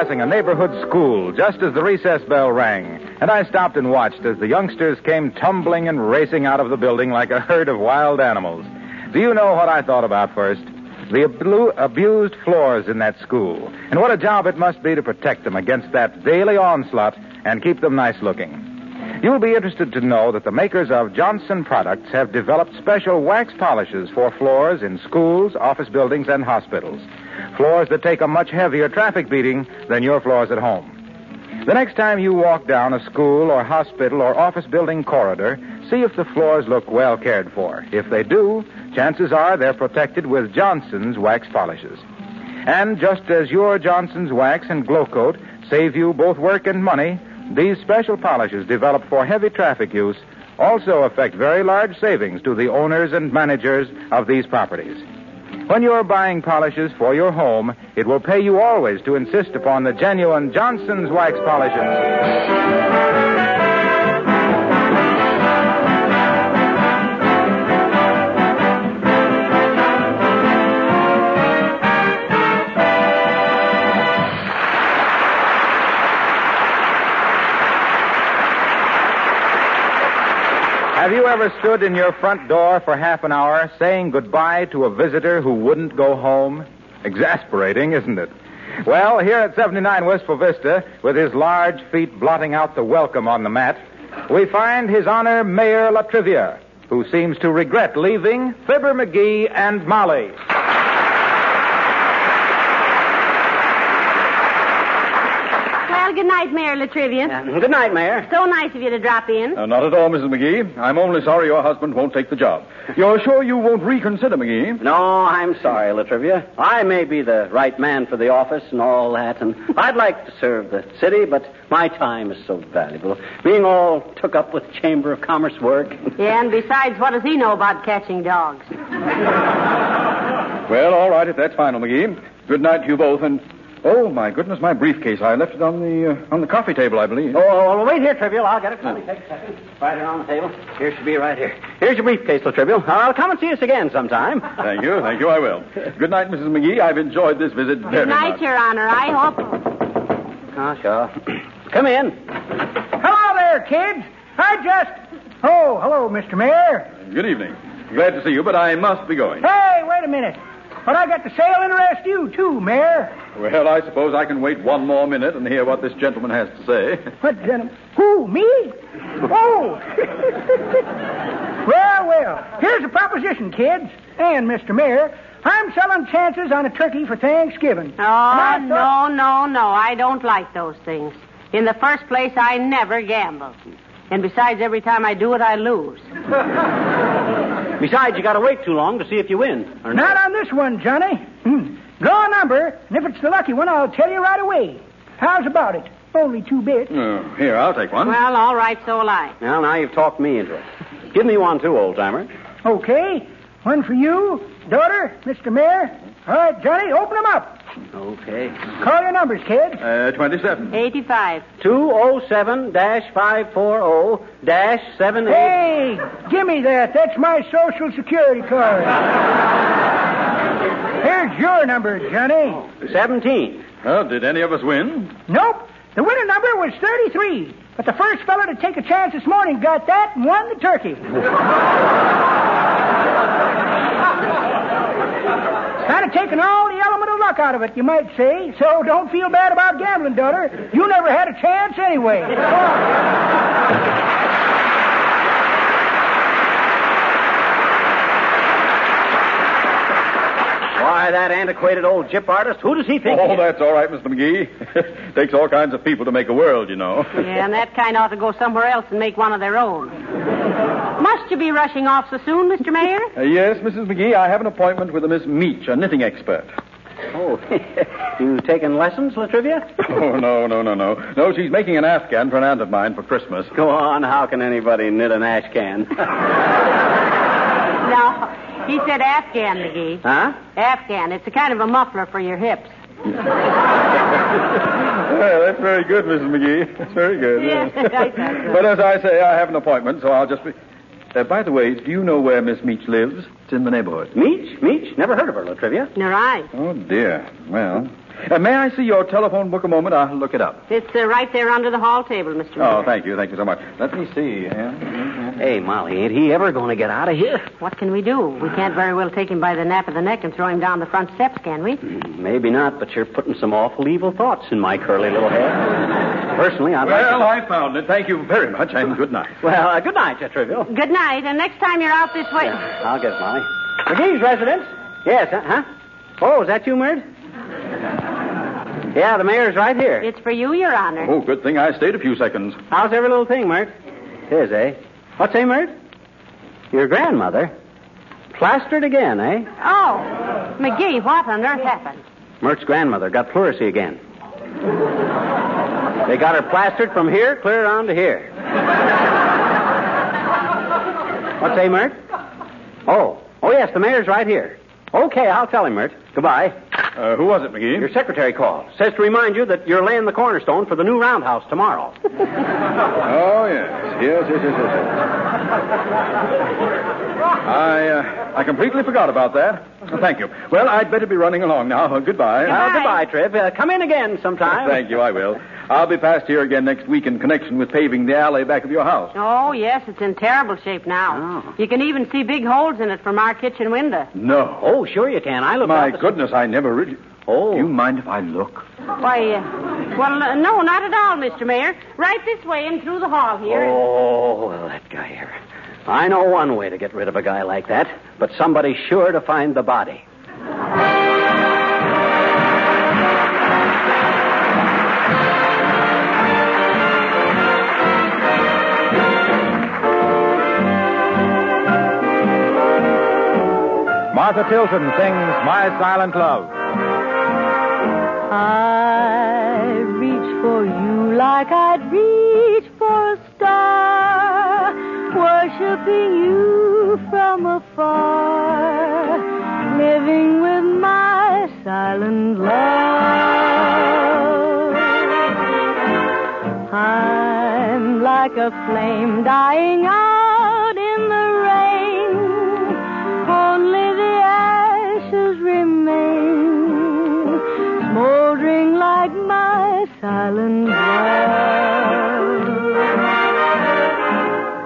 Passing a neighborhood school just as the recess bell rang, and I stopped and watched as the youngsters came tumbling and racing out of the building like a herd of wild animals. Do you know what I thought about first? The ablu- abused floors in that school, and what a job it must be to protect them against that daily onslaught and keep them nice looking. You'll be interested to know that the makers of Johnson products have developed special wax polishes for floors in schools, office buildings, and hospitals. Floors that take a much heavier traffic beating than your floors at home. The next time you walk down a school or hospital or office building corridor, see if the floors look well cared for. If they do, chances are they're protected with Johnson's wax polishes. And just as your Johnson's wax and Glo-Coat save you both work and money, these special polishes developed for heavy traffic use also affect very large savings to the owners and managers of these properties. When you're buying polishes for your home, it will pay you always to insist upon the genuine Johnson's wax polishes. Ever stood in your front door for half an hour saying goodbye to a visitor who wouldn't go home? Exasperating, isn't it? Well, here at 79 Wistful Vista, with his large feet blotting out the welcome on the mat, we find His Honor Mayor Latrivia, who seems to regret leaving Fibber McGee and Molly. Well, good night, Mayor Latrivia. Good night, Mayor. So nice of you to drop in. Uh, not at all, Mrs. McGee. I'm only sorry your husband won't take the job. You're sure you won't reconsider, McGee? No, I'm sorry, Latrivia. I may be the right man for the office and all that, and I'd like to serve the city, but my time is so valuable. Being all took up with Chamber of Commerce work. Yeah, and besides, what does he know about catching dogs? Well, all right, if that's final, McGee. Good night to you both, and oh my goodness, my briefcase! I left it on the uh, on the coffee table, I believe. Oh, oh, wait here, Trivial. I'll get it. Let me take a second. Right here on the table. Here should be right here. Here's your briefcase, little Trivial. I'll come and see us again sometime. Thank you, thank you. I will. Good night, Mrs. McGee. I've enjoyed this visit very much. Good night, much. Your Honor. I hope. Oh, sure. Come in. Hello there, kids. I just. Oh, hello, Mr. Mayor. Good evening. Glad to see you, but I must be going. Hey, wait a minute. But I got to sail interest you, too, Mayor. Well, I suppose I can wait one more minute and hear what this gentleman has to say. What gentleman? Who, me? Oh. well, well. Here's the proposition, kids. And, Mr. Mayor, I'm selling chances on a turkey for Thanksgiving. Oh, I no, no, no. I don't like those things. In the first place, I never gamble. And besides, every time I do it, I lose. Besides, you got to wait too long to see if you win. Or Not on this one, Johnny. Hmm. Draw a number, and if it's the lucky one, I'll tell you right away. How's about it? Only two bits. Oh, here, I'll take one. Well, all right, so will I. Well, now you've talked me into it. Give me one, too, old timer. Okay. One for you, daughter, Mr. Mayor. All right, Johnny, open them up. Okay. Call your numbers, kids. Uh, 27. 85. 207 540 78. Hey, give me that. That's my Social Security card. Here's your number, Johnny. 17. Well, did any of us win? Nope. The winner number was 33. But the first fellow to take a chance this morning got that and won the turkey. kind of taken all the element of luck out of it, you might say. So don't feel bad about gambling, daughter. You never had a chance anyway. Why, that antiquated old gyp artist, who does he think? he Oh, is? that's all right, Mr. McGee. Takes all kinds of people to make a world, you know. Yeah, and that kind ought to go somewhere else and make one of their own. Must you be rushing off so soon, Mr. Mayor? Uh, yes, Mrs. McGee, I have an appointment with a Miss Meach, a knitting expert. Oh, you taking lessons, Latrivia? Oh, no, no, no, no. No, she's making an Afghan for an aunt of mine for Christmas. Go on, how can anybody knit an ash can? No, he said Afghan, McGee. huh? Afghan. It's a kind of a muffler for your hips. Yeah, that's very good, Mrs. McGee. That's very good. Yeah, I but as I say, I have an appointment, so I'll just be. Uh, by the way, do you know where Miss Meach lives? It's in the neighborhood. Meach? Meach? Never heard of her, Latrivia. Nor I. Oh, dear. Well, uh, may I see your telephone book a moment? I'll look it up. It's uh, right there under the hall table, Mr. Mayor. Oh, thank you. Thank you so much. Let me see. Hey, Molly, ain't he ever going to get out of here? What can we do? We can't very well take him by the nape of the neck and throw him down the front steps, can we? Maybe not, but you're putting some awful evil thoughts in my curly little head. Personally, I'd like to... Well, I found it. Thank you very much, and good night. Well, uh, good night, Trivial. Good night, and next time you're out this way. I'll get it, Molly. McGee's residence? Yes, huh? huh? Oh, is that you, Myrt? Yeah, the mayor's right here. It's for you, Your Honor. Oh, good thing I stayed a few seconds. How's every little thing, Myrt? Tis, eh? What's say, Myrt? Your grandmother? Plastered again, eh? Oh, McGee, what on earth happened? Myrt's grandmother got pleurisy again. They got her plastered from here clear on to here. What say, Myrt? Oh, oh yes, the mayor's right here. Okay, I'll tell him, Myrt. Goodbye. Uh, who was it, McGee? Your secretary called. Says to remind you that you're laying the cornerstone for the new roundhouse tomorrow. Oh, yes. Yes, yes, yes, yes. yes. I, uh, I completely forgot about that. Thank you. Well, I'd better be running along now. Uh, goodbye. Well, goodbye, Trip. Uh, come in again sometime. Thank you, I will. I'll be past here again next week in connection with paving the alley back of your house. Oh, yes, it's in terrible shape now. Oh. You can even see big holes in it from our kitchen window. No. Oh, sure you can. I look My out the- goodness, I never really. Oh. Do you mind if I look? Why, uh, well, uh, no, not at all, Mr. Mayor. Right this way and through the hall here. Oh, well, that guy here. I know one way to get rid of a guy like that, but somebody's sure to find the body. Martha Tilton sings My Silent Love. I reach for you like I'd reach for a star, worshiping you from afar, living with my silent love. I'm like a flame dying out silent love.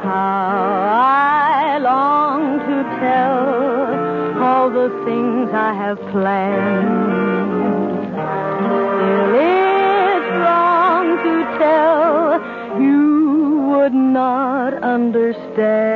How I long to tell all the things I have planned. Still, it's wrong to tell. You would not understand.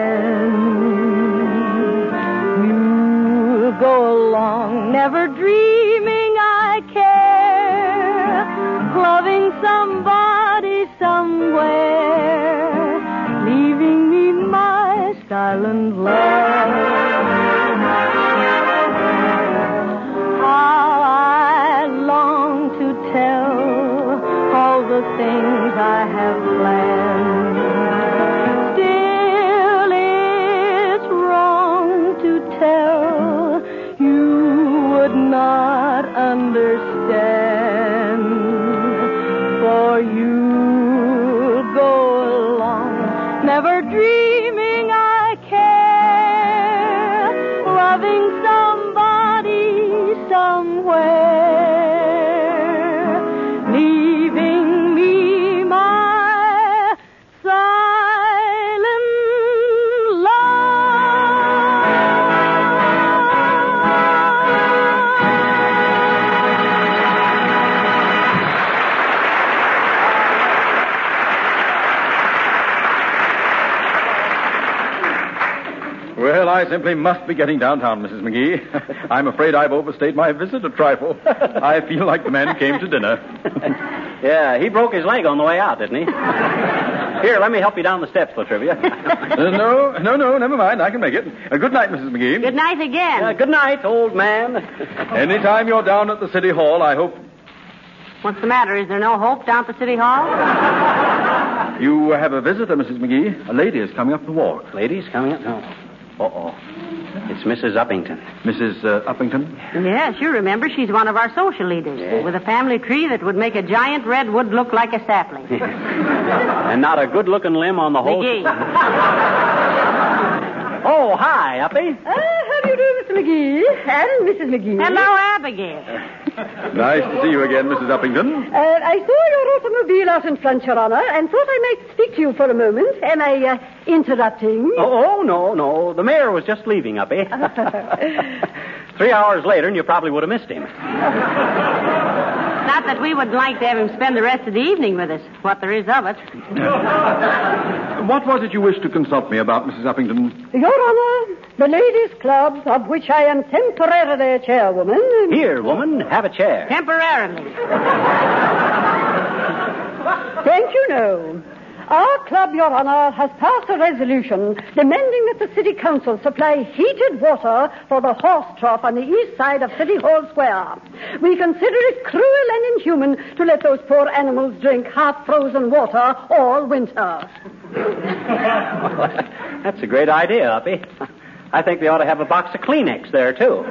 I simply must be getting downtown, Mrs. McGee. I'm afraid I've overstayed my visit a trifle. I feel like the man who came to dinner. Yeah, he broke his leg on the way out, didn't he? Here, let me help you down the steps, Latrivia. Uh, no, no, no, never mind. I can make it. Uh, good night, Mrs. McGee. Good night again. Uh, good night, old man. Anytime you're down at the City Hall, I hope What's the matter? Is there no hope down at the City Hall? you have a visitor, Mrs. McGee. A lady is coming up the walk. Ladies coming up? No. Uh-oh. It's Mrs. Uppington. Mrs. Uh, Uppington? Yes, you remember she's one of our social leaders. Yeah. With a family tree that would make a giant redwood look like a sapling. and not a good-looking limb on the whole... McGee. Oh, hi, Uppy. How do you do, Mr. McGee? And Mrs. McGee. Hello, Abigail. Nice to see you again, Mrs. Uppington. Uh, I saw your automobile out in front, Your Honor, and thought I might speak to you for a moment. Am I uh, interrupting? Oh, oh, no, no. The mayor was just leaving, Uppy. Three hours later, and you probably would have missed him. Not that we would like to have him spend the rest of the evening with us, what there is of it. What was it you wished to consult me about, Mrs. Uppington? Your Honor, the Ladies' Club, of which I am temporarily a chairwoman. Here, woman, have a chair. Temporarily. Thank you, no. Our club, Your Honor, has passed a resolution demanding that the City Council supply heated water for the horse trough on the east side of City Hall Square. We consider it cruel and inhuman to let those poor animals drink half-frozen water all winter. That's a great idea, Uppy. I think they ought to have a box of Kleenex there, too.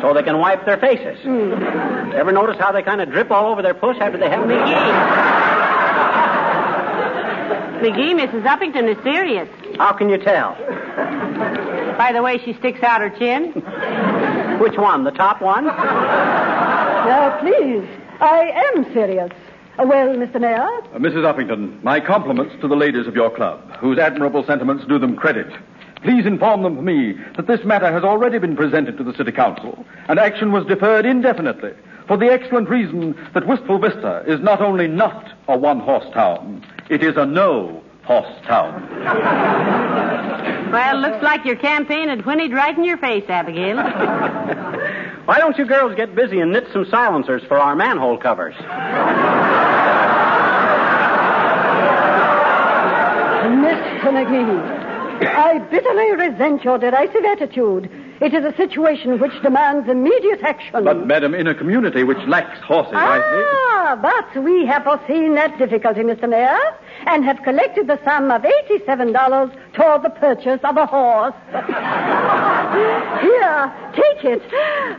so they can wipe their faces. Ever notice how they kind of drip all over their puss after they have McGee. McGee, Mrs. Uppington is serious. How can you tell? By the way she sticks out her chin. Which one? The top one? Now, please, I am serious. Uh, well, Mr. Mayor, Uh, Mrs. Uppington, my compliments to the ladies of your club, whose admirable sentiments do them credit. Please inform them for me that this matter has already been presented to the City Council, and action was deferred indefinitely for the excellent reason that Wistful Vista is not only not a one-horse town, it is a no-horse town. Well, looks like your campaign had whinnied right in your face, Abigail. Why don't you girls get busy and knit some silencers for our manhole covers? Mr. McGee, I bitterly resent your derisive attitude. It is a situation which demands immediate action. But, madam, in a community which lacks horses, I Ah, but we have foreseen that difficulty, Mr. Mayor, and have collected the sum of $87 toward the purchase of a horse. Here, take it.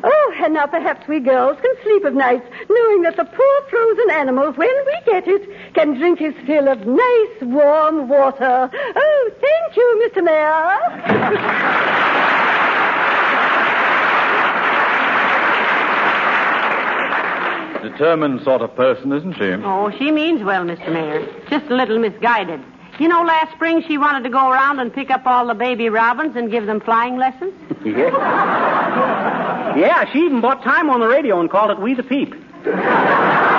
Oh, and now perhaps we girls can sleep of nights knowing that the poor frozen animal, when we get it, can drink his fill of nice warm water. Oh, thank you, Mr. Mayor. Determined sort of person, isn't she? Oh, she means well, Mr. Mayor. Just a little misguided. You know, last spring she wanted to go around and pick up all the baby robins and give them flying lessons. Yeah. Yeah, she even bought time on the radio and called it We the Peep.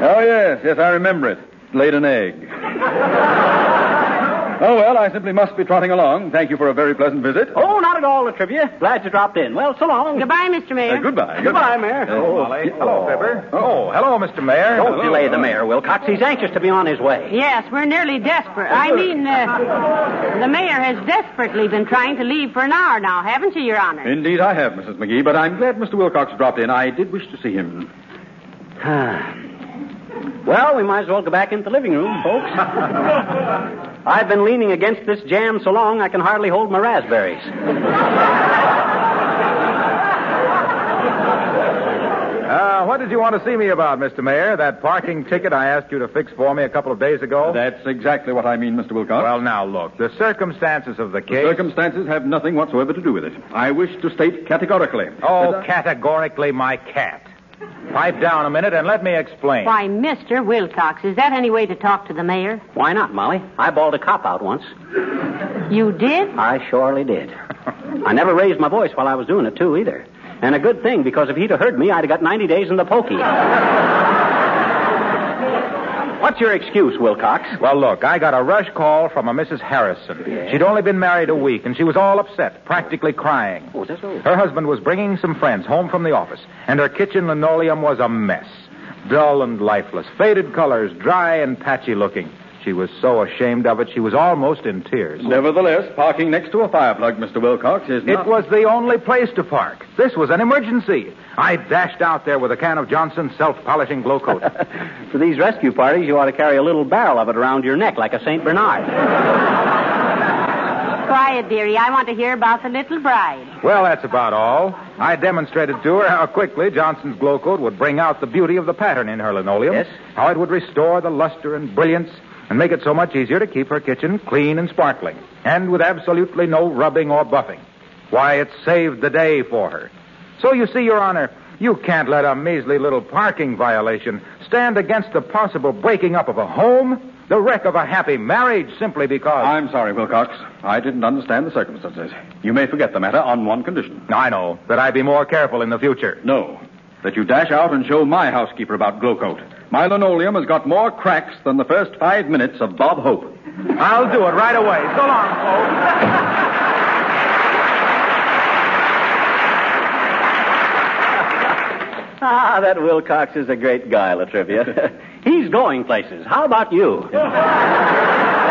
Oh, yes, yes, I remember it. Laid an egg. Oh, well, I simply must be trotting along. Thank you for a very pleasant visit. Oh, not at all, Latrivia. Glad you dropped in. Well, so long. Goodbye, Mr. Mayor. Uh, goodbye. Goodbye, Mayor. Hello, Molly. Hello, Fibber. Oh, hello, Mr. Mayor. Don't Hello. delay the mayor, Wilcox. He's anxious to be on his way. Yes, we're nearly desperate. I mean, uh, the mayor has desperately been trying to leave for an hour now, haven't you, Your Honor? Indeed, I have, Mrs. McGee, but I'm glad Mr. Wilcox dropped in. I did wish to see him. well, we might as well go back into the living room, folks. I've been leaning against this jam so long I can hardly hold my raspberries. Uh, what did you want to see me about, Mr. Mayor? That parking ticket I asked you to fix for me a couple of days ago? That's exactly what I mean, Mr. Wilcox. Well, now, look. The circumstances of the the case. circumstances have nothing whatsoever to do with it. I wish to state categorically. Oh, I- categorically, my cat. Pipe down a minute and let me explain. Why, Mr. Wilcox, is that any way to talk to the mayor? Why not, Molly? I bawled a cop out once. You did? I surely did. I never raised my voice while I was doing it, too, either. And a good thing, because if he'd have heard me, I'd have got 90 days in the pokey. What's your excuse, Wilcox? Well, look, I got a rush call from a Mrs. Harrison. She'd only been married a week, and she was all upset, practically crying. Oh, is that so? Her husband was bringing some friends home from the office, and her kitchen linoleum was a mess. Dull and lifeless, faded colors, dry and patchy looking. She was so ashamed of it, she was almost in tears. Nevertheless, parking next to a fire plug, Mr. Wilcox, is not... It was the only place to park. This was an emergency. I dashed out there with a can of Johnson's self-polishing Glo-Coat. For these rescue parties, you ought to carry a little barrel of it around your neck like a St. Bernard. Quiet, dearie. I want to hear about the little bride. well, that's about all. I demonstrated to her how quickly Johnson's Glo-Coat would bring out the beauty of the pattern in her linoleum. Yes? How it would restore the luster and brilliance and make it so much easier to keep her kitchen clean and sparkling, and with absolutely no rubbing or buffing. Why, it saved the day for her. So you see, Your Honor, you can't let a measly little parking violation stand against the possible breaking up of a home, the wreck of a happy marriage, simply because. I'm sorry, Wilcox. I didn't understand the circumstances. You may forget the matter on one condition. I know that I be more careful in the future. No, that you dash out and show my housekeeper about Glo-Coat. My linoleum has got more cracks than the first five minutes of Bob Hope. I'll do it right away. So long, folks. Ah, that Wilcox is a great guy, Latrivia. He's going places. How about you?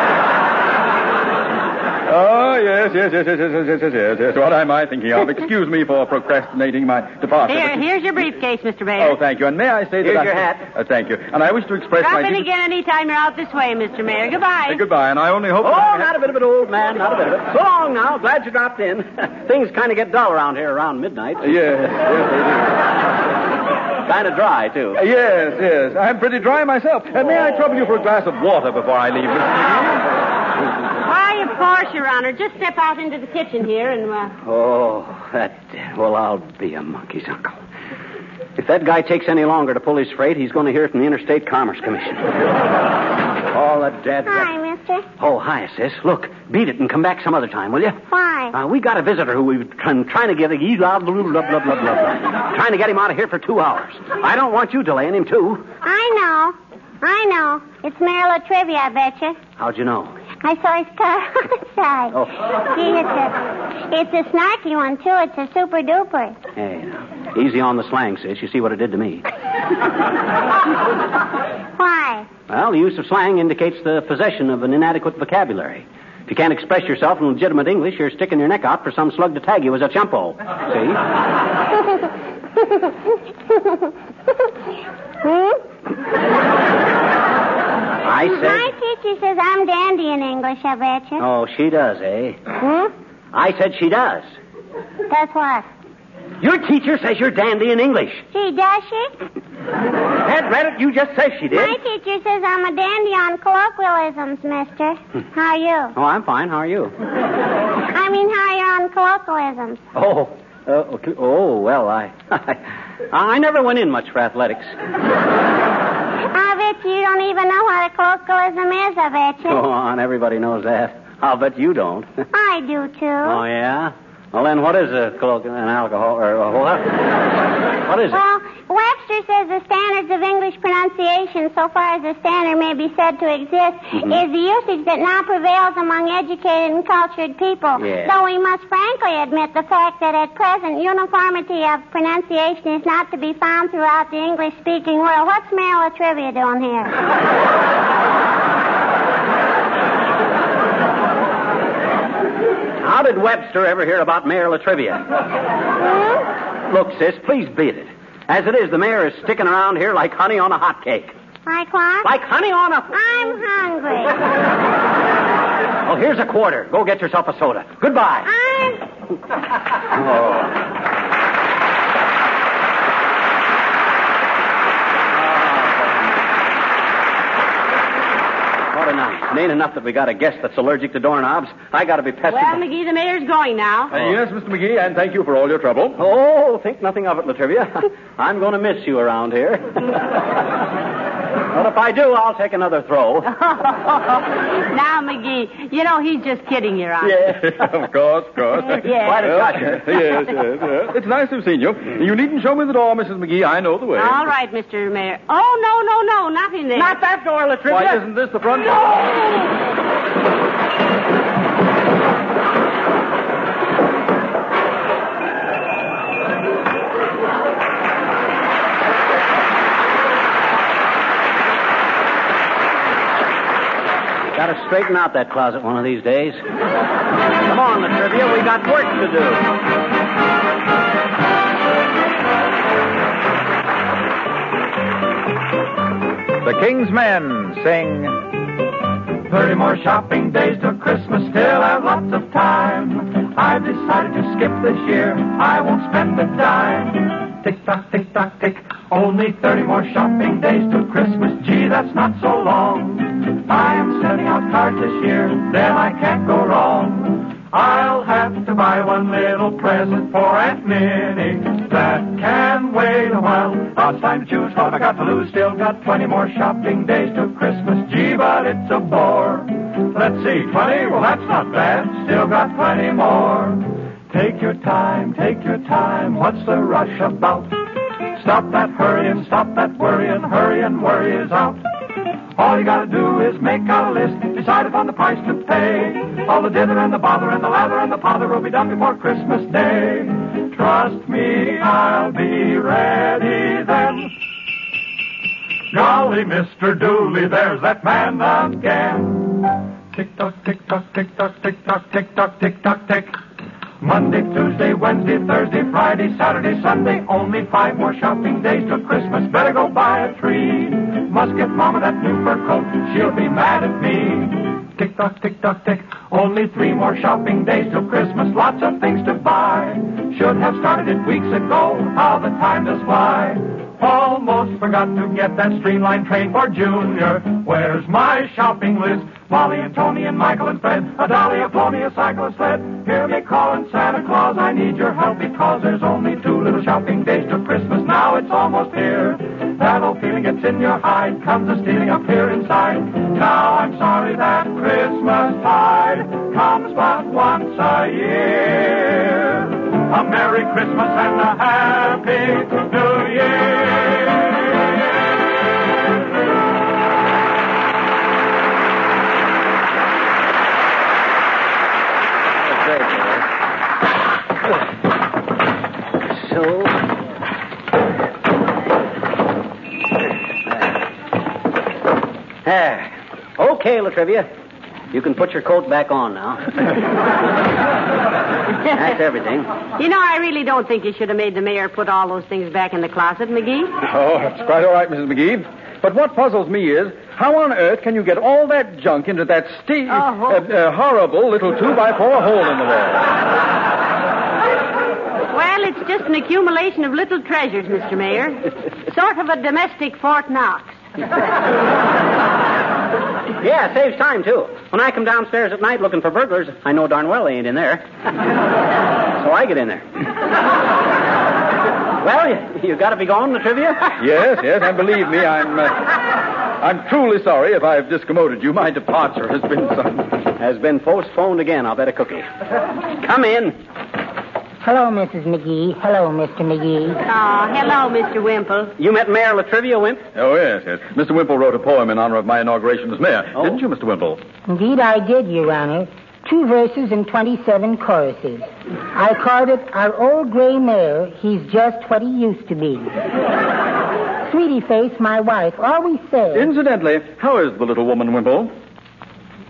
Oh, yes, yes, yes, yes, yes, yes, yes, yes, yes. What am I thinking of? Excuse me for procrastinating my departure. Here, here's your briefcase, Mr. Mayor. Oh, thank you. And may I say that Here's I... your hat. Uh, thank you. And I wish to express Drop my... in deep- again any time you're out this way, Mr. Mayor. Goodbye. Uh, goodbye, and I only hope... Oh, not a bit of it, old man. Not a bit of it. So long now. Glad you dropped in. Things kind of get dull around here around midnight. Yes, Kind of dry, too. yes, yes. Yes, I'm pretty dry myself. Uh, may I trouble you for a glass of water before I leave, Mr. McGee? Course, Your Honor. Just step out into the kitchen here and, uh, Oh, that. Well, I'll be a monkey's uncle. If that guy takes any longer to pull his freight, he's going to hear it from the Interstate Commerce Commission. All that dead. Hi, mister. Oh, hi, sis. Look, beat it and come back some other time, will you? Why? Uh, we got a visitor who we've been trying to get a blah, blah, blah, blah, blah, blah, trying to get him out of here for two hours. I don't want you delaying him too. I know. I know. It's Mayor Latrivia, I bet you. How'd you know? I saw his car outside. Oh. Gee, it's a, it's a snarky one, too. It's a super duper. Hey, now, easy on the slang, sis. You see what it did to me. Why? Well, the use of slang indicates the possession of an inadequate vocabulary. If you can't express yourself in legitimate English, you're sticking your neck out for some slug to tag you as a chumpo. See? Hmm? I My teacher says I'm dandy in English, I betcha. Oh, she does, eh? Hmm? I said she does. That's what? Your teacher says you're dandy in English. Gee, does she? Ed read it. You just said she did. My teacher says I'm a dandy on colloquialisms, mister. How are you? Oh, I'm fine. How are you? I mean, how are you on colloquialisms? Oh, uh, okay. oh well, I, I never went in much for athletics. I bet you don't even know what a colloquialism is, I bet you. Go on, everybody knows that. I'll bet you don't. I do, too. oh yeah. Well, then, what is a colloquial, an alcohol or a what? What is it? Well, Webster says the standards of English pronunciation, so far as a standard may be said to exist, Mm-hmm. is the usage that now prevails among educated and cultured people. Though we must frankly admit the fact that at present uniformity of pronunciation is not to be found throughout the English-speaking world. What's Mayor Trivia doing here? How did Webster ever hear about Mayor Latrivia? Hmm? Look, sis, please beat it. As it is, the mayor is sticking around here like honey on a hot cake. Like what? Like honey on a. I'm hungry. Oh, here's a quarter. Go get yourself a soda. Goodbye. I'm... What oh. A night. It ain't enough that we got a guest that's allergic to doorknobs. I gotta be pestered. well, McGee, the mayor's going now. Uh, yes, Mr. McGee, and thank you for all your trouble. Oh, think nothing of it, Latrivia. I'm going to miss you around here. Well, if I do, I'll take another throw. now, McGee, you know he's just kidding, Your Honor. Yeah. of course, of course. Yes. Quite a Well, gotcha. yes, yes, yes. It's nice to have seen you. You needn't show me the door, Mrs. McGee. I know the way. All right, Mr. Mayor. Oh, no, no, no, not in there. Not that door, Latrivia. Why, isn't this the front door? Got to straighten out that closet one of these days. Come on, Latrivia. We got work to do. The King's Men sing. Thirty more shopping days till Christmas, still have lots of time. I've decided to skip this year, I won't spend a dime. Tick tock, tick tock, tick, only thirty more shopping days till Christmas, gee, that's not so long. I am sending out cards this year, then I can't go wrong. I'll have to buy one little present for Aunt Minnie. That can wait a while. Now it's time to choose what I got to lose. Still got 20 more shopping days till Christmas. Gee, but it's a bore. Let's see, 20? Well, that's not bad. Still got plenty more. Take your time, take your time. What's the rush about? Stop that hurrying, stop that worrying. Hurry and worry is out. All you gotta do is make out a list, decide upon the price to pay. All the dither and the bother and the lather and the pother will be done before Christmas Day. Trust me, I'll be ready then. Golly, Mr. Dooley, there's that man again. Tick tock, tick tock, tick tock, tick tock, tick tock, tick tock, tick. Monday, Tuesday, Wednesday, Thursday, Friday, Saturday, Sunday. Only five more shopping days till Christmas. Better go buy a tree. Must get Mama that new fur coat. She'll be mad at me. Tick tock, tick tock, tick. Only three more shopping days till Christmas. Lots of things to buy. Should have started it weeks ago. How the time does fly. Almost forgot to get that streamlined train for Junior. Where's my shopping list? Molly and Tony and Michael and Fred, a dolly, a pony, a cycle, a sled. Hear me calling Santa Claus, I need your help because there's only two little shopping days to Christmas. Now it's almost here. That old feeling gets in your hide, comes a stealing up here inside. Now I'm sorry that Christmas tide comes but once a year. A Merry Christmas and a Happy Okay, Latrivia. You can put your coat back on now. That's everything. You know, I really don't think you should have made the mayor put all those things back in the closet, McGee. Oh, that's quite all right, Mrs. McGee. But what puzzles me is, how on earth can you get all that junk into that ste- Oh. uh, uh, horrible little two-by-four hole in the wall? Well, it's just an accumulation of little treasures, Mr. Mayor. Sort of a domestic Fort Knox. Yeah, it saves time, too. When I come downstairs at night looking for burglars, I know darn well they ain't in there. so I get in there. well, you, you got to be going, to trivia? Yes, yes, and believe me, I'm, uh, I'm truly sorry if I've discommoded you. My departure has been some... Has been postponed again. I'll bet a cookie. Come in. Hello, Mrs. McGee. Hello, Mr. McGee. Oh, hello, Mr. Wimple. You met Mayor Latrivia, Wimp? Oh, yes, yes. Mr. Wimple wrote a poem in honor of my inauguration as mayor. Oh. Didn't you, Mr. Wimple? Indeed, I did, Your Honor. Two verses and 27 choruses. I called it Our Old Gray Mare, He's Just What He Used to Be. Sweetie Face, my wife, always says Incidentally, how is the little woman, Wimple?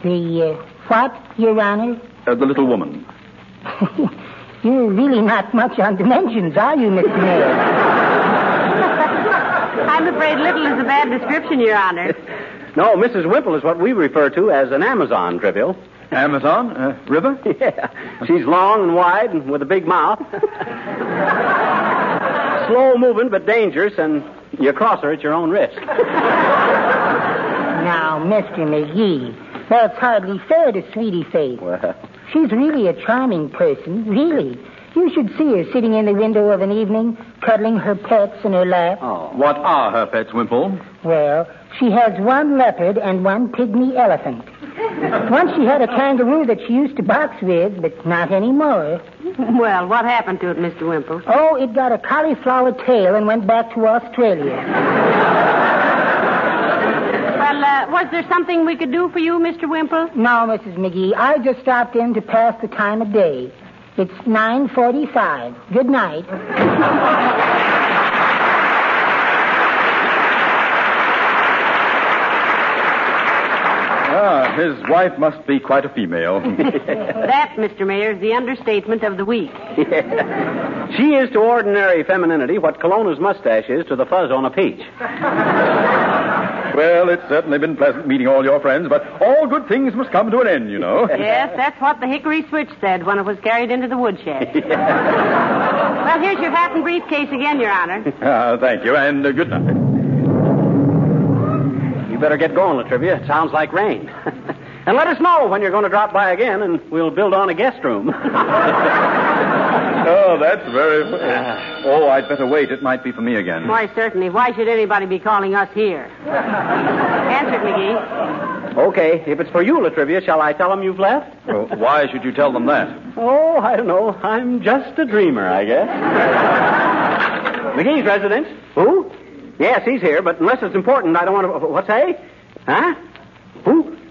the, uh, what, Your Honor? Uh, the little woman. You're really not much on dimensions, are you, Mr. Mayor? I'm afraid little is a bad description, Your Honor. No, Mrs. Wimple is what we refer to as an Amazon, Trivial. Amazon? Uh, river? Yeah. She's long and wide and with a big mouth. Slow moving but dangerous, and you cross her at your own risk. Now, Mr. McGee, that's hardly fair to Sweetie Face. Well, She's really a charming person, really. You should see her sitting in the window of an evening, cuddling her pets in her lap. oh. What are her pets, Wimple? Well, She has one leopard and one pygmy elephant. Once she had a kangaroo that she used to box with, but not anymore. Well, what happened to it, Mr. Wimple? Oh, it got a cauliflower tail and went back to Australia. Well, uh, was there something we could do for you, Mr. Wimple? No, Mrs. McGee, I just stopped in to pass the time of day. It's 9.45. Good night. Ah, his wife must be quite a female. that, Mr. Mayor, is the understatement of the week. She is to ordinary femininity what Colonna's mustache is to the fuzz on a peach. Well, it's certainly been pleasant meeting all your friends, but all good things must come to an end, you know. Yes, that's what the hickory switch said when it was carried into the woodshed. well, here's your hat and briefcase again, Your Honor. Ah, thank you, and uh, good night. You better get going, Latrivia. It sounds like rain. And let us know when you're going to drop by again, and we'll build on a guest room. Oh, that's very. Ah. Oh, I'd better wait. It might be for me again. Why, certainly. Why should anybody be calling us here? Answer it, McGee. okay, if it's for you, Latrivia, shall I tell them you've left? Oh, why should you tell them that? Oh, I don't know. I'm just a dreamer, I guess. McGee's residence. Who? Yes, he's here, but unless it's important, I don't want to. What's say? Huh?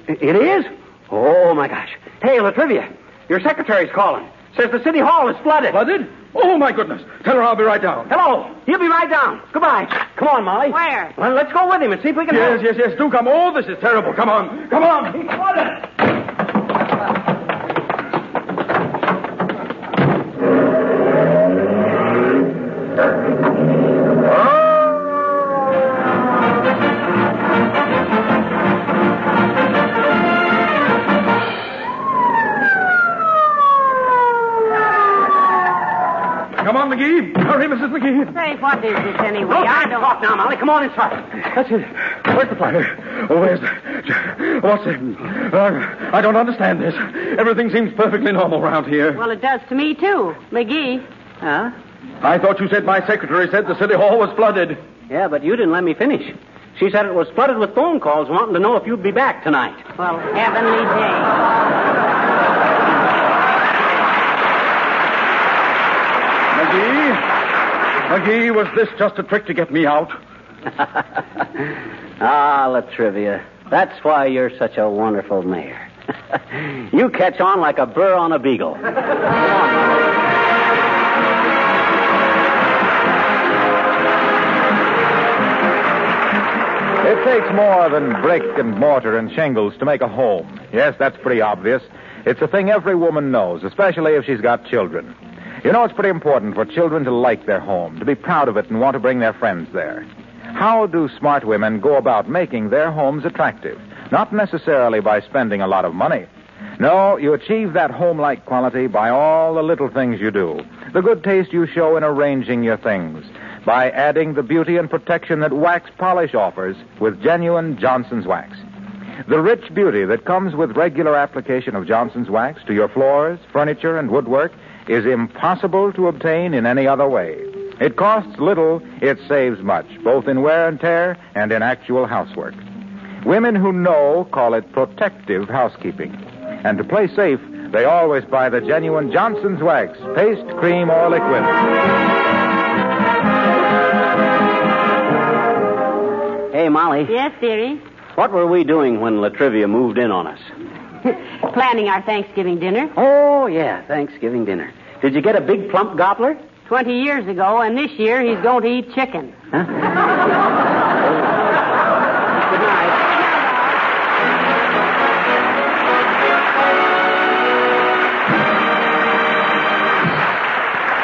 Who? It is? Oh, my gosh. Hey, Latrivia, your secretary's calling. Says the city hall is flooded. Flooded? Oh, my goodness. Tell her I'll be right down. Hello. He'll be right down. Goodbye. Come on, Molly. Where? Well, let's go with him and see if we can Yes, help. yes, yes. Do come. Oh, this is terrible. Come on. Come on. He's flooded. Say, what is this anyway? No I time to don't. talk now, Molly. Come on inside. That's it. Where's the fire? Oh, where's the... What's it? Uh, I don't understand this. Everything seems perfectly normal around here. Well, it does to me, too. McGee. Huh? I thought you said my secretary said the city hall was flooded. Yeah, but you didn't let me finish. She said it was flooded with phone calls wanting to know if you'd be back tonight. Well, heavenly day. McGee? McGee, was this just a trick to get me out? ah, Latrivia. That's why you're such a wonderful mayor. you catch on like a burr on a beagle. Come on, It takes more than brick and mortar and shingles to make a home. Yes, that's pretty obvious. It's a thing every woman knows, especially if she's got children. You know, it's pretty important for children to like their home, to be proud of it, and want to bring their friends there. How do smart women go about making their homes attractive? Not necessarily by spending a lot of money. No, you achieve that home like quality by all the little things you do. The good taste you show in arranging your things. By adding the beauty and protection that wax polish offers with genuine Johnson's wax. The rich beauty that comes with regular application of Johnson's wax to your floors, furniture, and woodwork is impossible to obtain in any other way. It costs little, it saves much, both in wear and tear and in actual housework. Women who know call it protective housekeeping. And to play safe, they always buy the genuine Johnson's wax, paste, cream, or liquid. Hey, Molly. Yes, dearie. What were we doing when Latrivia moved in on us? Planning our Thanksgiving dinner. Oh, yeah, Thanksgiving dinner. Did you get a big plump gobbler? Twenty years ago, and this year he's going to eat chicken. Huh? Good night.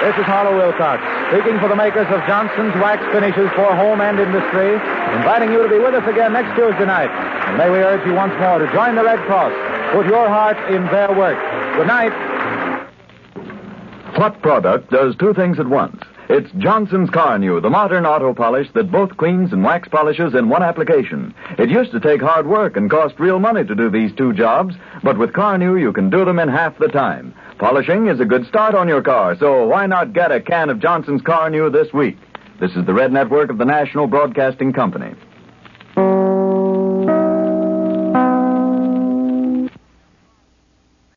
This is Harlow Wilcox, speaking for the makers of Johnson's Wax Finishes for Home and Industry, inviting you to be with us again next Tuesday night. And may we urge you once more to join the Red Cross. Put your heart in their work. Good night. What product does two things at once? It's Johnson's Carnu, the modern auto polish that both cleans and wax polishes in one application. It used to take hard work and cost real money to do these two jobs, but with Carnu you can do them in half the time. Polishing is a good start on your car, so why not get a can of Johnson's Carnu this week? This is the Red Network of the National Broadcasting Company.